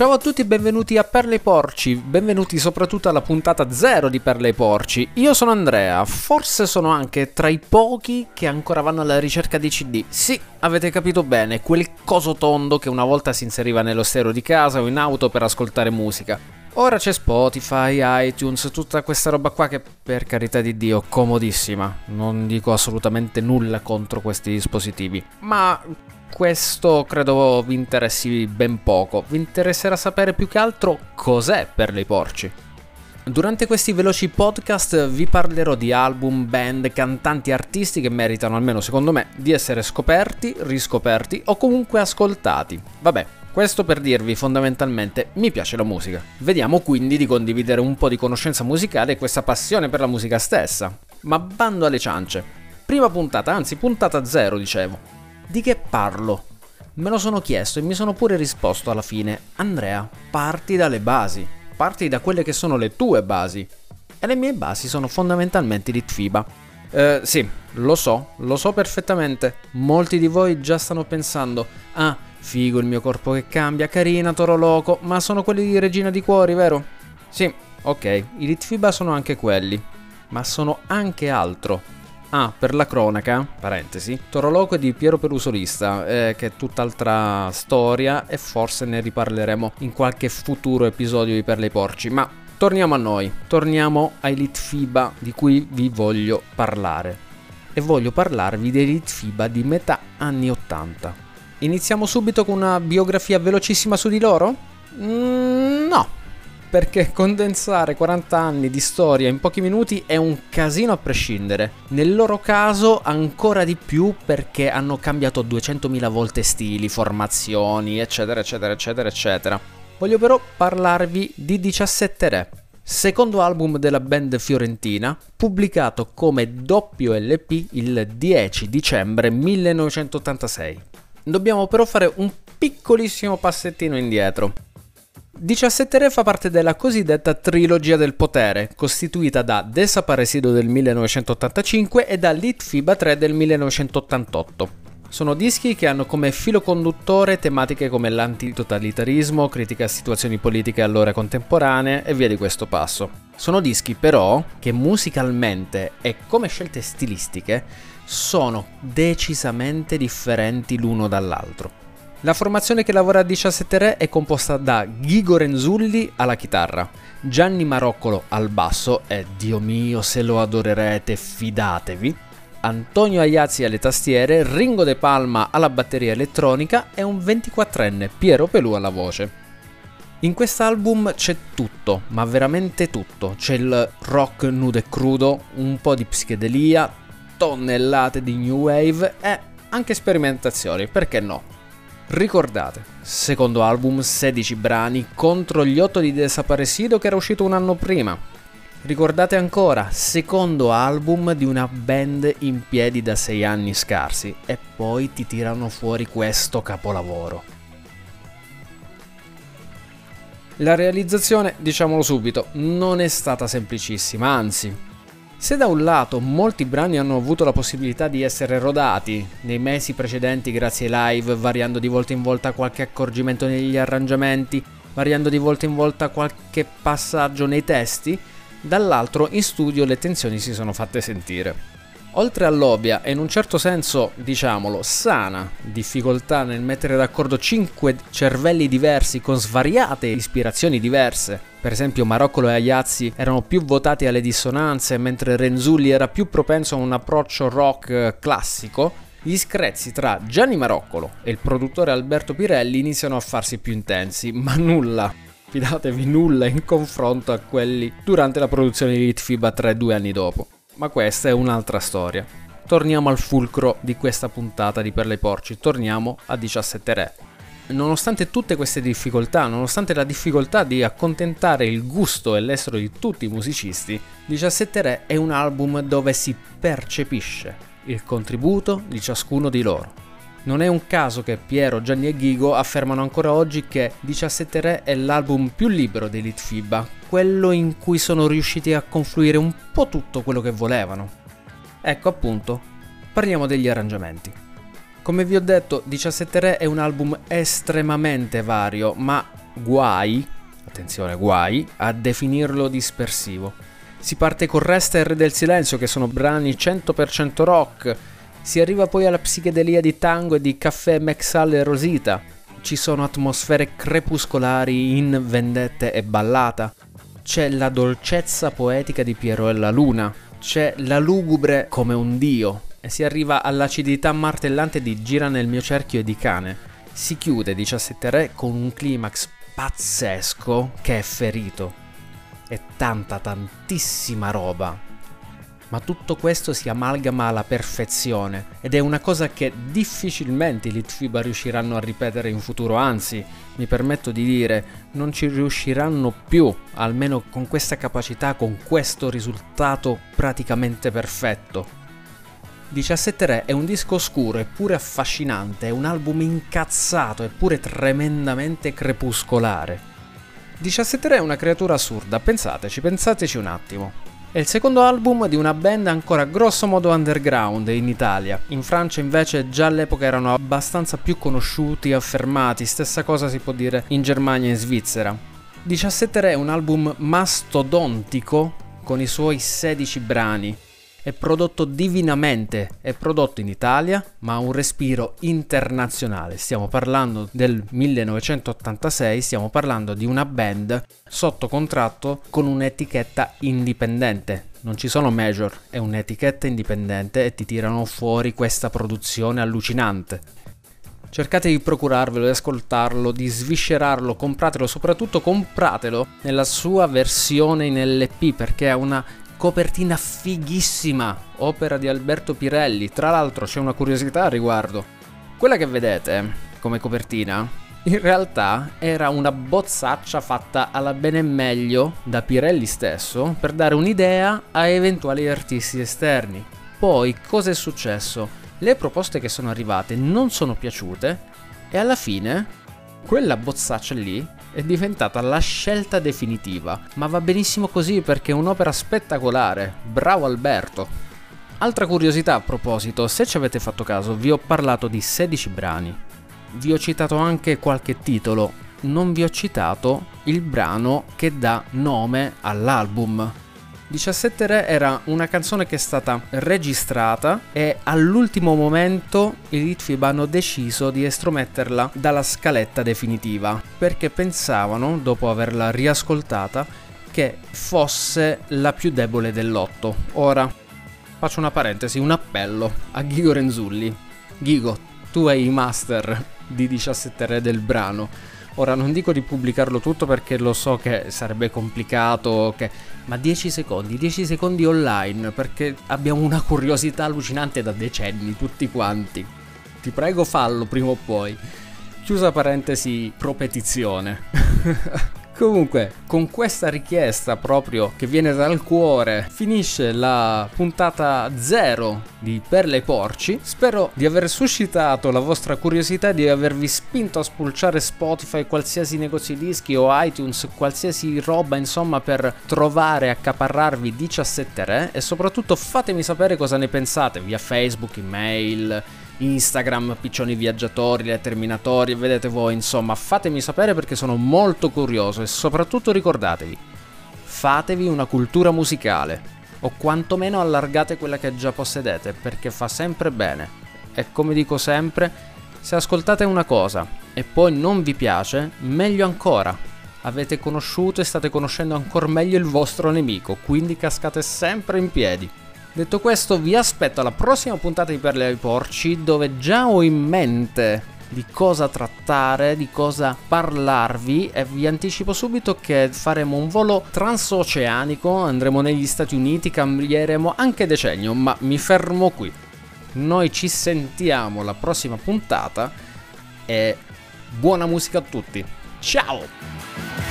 Ciao a tutti e benvenuti a Perle Porci, benvenuti soprattutto alla puntata 0 di Perle Porci. Io sono Andrea, forse sono anche tra i pochi che ancora vanno alla ricerca di CD. Sì, avete capito bene, quel coso tondo che una volta si inseriva nello stereo di casa o in auto per ascoltare musica. Ora c'è Spotify, iTunes, tutta questa roba qua che per carità di Dio comodissima. Non dico assolutamente nulla contro questi dispositivi, ma questo credo vi interessi ben poco. Vi interesserà sapere più che altro cos'è per le porci. Durante questi veloci podcast vi parlerò di album, band, cantanti, artisti che meritano, almeno secondo me, di essere scoperti, riscoperti o comunque ascoltati. Vabbè, questo per dirvi fondamentalmente mi piace la musica. Vediamo quindi di condividere un po' di conoscenza musicale e questa passione per la musica stessa. Ma bando alle ciance. Prima puntata, anzi puntata zero dicevo. Di che parlo? Me lo sono chiesto e mi sono pure risposto alla fine. Andrea, parti dalle basi. Parti da quelle che sono le tue basi. E le mie basi sono fondamentalmente Litfiba. Eh, sì, lo so, lo so perfettamente. Molti di voi già stanno pensando, ah, figo il mio corpo che cambia, carina, toro loco, ma sono quelli di Regina di Cuori, vero? Sì, ok, i Litfiba sono anche quelli, ma sono anche altro. Ah, per la cronaca, parentesi, Toro è di Piero Perusolista, eh, che è tutt'altra storia e forse ne riparleremo in qualche futuro episodio di Per le Porci, ma torniamo a noi, torniamo ai Litfiba di cui vi voglio parlare. E voglio parlarvi dei Litfiba di metà anni 80. Iniziamo subito con una biografia velocissima su di loro? Mm, no, perché condensare 40 anni di storia in pochi minuti è un casino a prescindere. Nel loro caso ancora di più perché hanno cambiato 200.000 volte stili, formazioni, eccetera, eccetera, eccetera, eccetera. Voglio però parlarvi di 17 Re, secondo album della band fiorentina, pubblicato come doppio LP il 10 dicembre 1986. Dobbiamo però fare un piccolissimo passettino indietro. 17 Re fa parte della cosiddetta trilogia del potere, costituita da Desaparecido del 1985 e da Litfiba 3 del 1988. Sono dischi che hanno come filo conduttore tematiche come l'antitotalitarismo, critica a situazioni politiche allora contemporanee e via di questo passo. Sono dischi però che musicalmente e come scelte stilistiche sono decisamente differenti l'uno dall'altro. La formazione che lavora a 17 Re è composta da Ghigo Renzulli alla chitarra, Gianni Maroccolo al basso e Dio mio se lo adorerete fidatevi, Antonio Aiazzi alle tastiere, Ringo De Palma alla batteria elettronica e un 24enne Piero Pelù alla voce. In quest'album c'è tutto, ma veramente tutto. C'è il rock nudo e crudo, un po' di psichedelia, tonnellate di new wave e anche sperimentazioni, perché no? Ricordate, secondo album 16 brani contro gli 8 di Desaparecido che era uscito un anno prima. Ricordate ancora, secondo album di una band in piedi da 6 anni scarsi e poi ti tirano fuori questo capolavoro. La realizzazione, diciamolo subito, non è stata semplicissima, anzi, se da un lato molti brani hanno avuto la possibilità di essere rodati nei mesi precedenti grazie ai live, variando di volta in volta qualche accorgimento negli arrangiamenti, variando di volta in volta qualche passaggio nei testi, dall'altro in studio le tensioni si sono fatte sentire. Oltre all'ovvia e in un certo senso, diciamolo, sana difficoltà nel mettere d'accordo cinque cervelli diversi con svariate ispirazioni diverse, per esempio Maroccolo e Ayazzi erano più votati alle dissonanze mentre Renzulli era più propenso a un approccio rock eh, classico, gli screzzi tra Gianni Maroccolo e il produttore Alberto Pirelli iniziano a farsi più intensi, ma nulla, fidatevi nulla in confronto a quelli durante la produzione di Litfiba 3 due anni dopo ma questa è un'altra storia. Torniamo al fulcro di questa puntata di Per le Porci, torniamo a 17 Re. Nonostante tutte queste difficoltà, nonostante la difficoltà di accontentare il gusto e l'estero di tutti i musicisti, 17 Re è un album dove si percepisce il contributo di ciascuno di loro. Non è un caso che Piero, Gianni e Ghigo affermano ancora oggi che 17 Re è l'album più libero di Litfiba, quello in cui sono riusciti a confluire un po' tutto quello che volevano. Ecco appunto, parliamo degli arrangiamenti. Come vi ho detto, 17 Re è un album estremamente vario, ma guai, attenzione guai, a definirlo dispersivo. Si parte con Resta e Re del Silenzio che sono brani 100% rock, si arriva poi alla psichedelia di tango e di caffè Mexal e Rosita, ci sono atmosfere crepuscolari in Vendette e Ballata, c'è la dolcezza poetica di Piero e la Luna, c'è la lugubre come un dio e si arriva all'acidità martellante di Gira nel mio cerchio e di Cane. Si chiude 17 Re con un climax pazzesco che è ferito. È tanta, tantissima roba. Ma tutto questo si amalgama alla perfezione ed è una cosa che difficilmente i Litfiba riusciranno a ripetere in futuro, anzi, mi permetto di dire, non ci riusciranno più, almeno con questa capacità, con questo risultato praticamente perfetto. 17 Re è un disco oscuro eppure affascinante, è un album incazzato eppure tremendamente crepuscolare. 17 Re è una creatura assurda, pensateci, pensateci un attimo. È il secondo album di una band ancora grosso modo underground in Italia. In Francia invece già all'epoca erano abbastanza più conosciuti, affermati, stessa cosa si può dire in Germania e in Svizzera. 17 Re è un album mastodontico con i suoi 16 brani, è prodotto divinamente, è prodotto in Italia, ma ha un respiro internazionale. Stiamo parlando del 1986, stiamo parlando di una band sotto contratto con un'etichetta indipendente. Non ci sono major, è un'etichetta indipendente e ti tirano fuori questa produzione allucinante. Cercate di procurarvelo, di ascoltarlo, di sviscerarlo, compratelo, soprattutto compratelo nella sua versione in LP perché ha una copertina fighissima, opera di Alberto Pirelli. Tra l'altro c'è una curiosità a riguardo. Quella che vedete come copertina in realtà era una bozzaccia fatta alla bene meglio da Pirelli stesso per dare un'idea a eventuali artisti esterni. Poi cosa è successo? Le proposte che sono arrivate non sono piaciute e alla fine quella bozzaccia lì è diventata la scelta definitiva, ma va benissimo così perché è un'opera spettacolare. Bravo Alberto! Altra curiosità a proposito, se ci avete fatto caso, vi ho parlato di 16 brani. Vi ho citato anche qualche titolo, non vi ho citato il brano che dà nome all'album. 17 Re era una canzone che è stata registrata e all'ultimo momento i Litfib hanno deciso di estrometterla dalla scaletta definitiva perché pensavano, dopo averla riascoltata, che fosse la più debole dell'otto. Ora faccio una parentesi, un appello a Ghigo Renzulli. Ghigo, tu hai i master di 17 Re del brano Ora non dico di pubblicarlo tutto perché lo so che sarebbe complicato, che... ma 10 secondi, 10 secondi online perché abbiamo una curiosità allucinante da decenni tutti quanti. Ti prego fallo prima o poi. Chiusa parentesi, propetizione. Comunque, con questa richiesta proprio che viene dal cuore, finisce la puntata 0 di Perle e Porci. Spero di aver suscitato la vostra curiosità, di avervi spinto a spulciare Spotify, qualsiasi negozio di dischi o iTunes, qualsiasi roba insomma per trovare e accaparrarvi 17 re e soprattutto fatemi sapere cosa ne pensate via Facebook, email Instagram, piccioni viaggiatori, le terminatori, vedete voi, insomma, fatemi sapere perché sono molto curioso e soprattutto ricordatevi, fatevi una cultura musicale o quantomeno allargate quella che già possedete perché fa sempre bene. E come dico sempre, se ascoltate una cosa e poi non vi piace, meglio ancora. Avete conosciuto e state conoscendo ancora meglio il vostro nemico, quindi cascate sempre in piedi. Detto questo, vi aspetto alla prossima puntata di Perle ai Porci, dove già ho in mente di cosa trattare, di cosa parlarvi e vi anticipo subito che faremo un volo transoceanico, andremo negli Stati Uniti, cambieremo anche decennio, ma mi fermo qui. Noi ci sentiamo alla prossima puntata e buona musica a tutti. Ciao!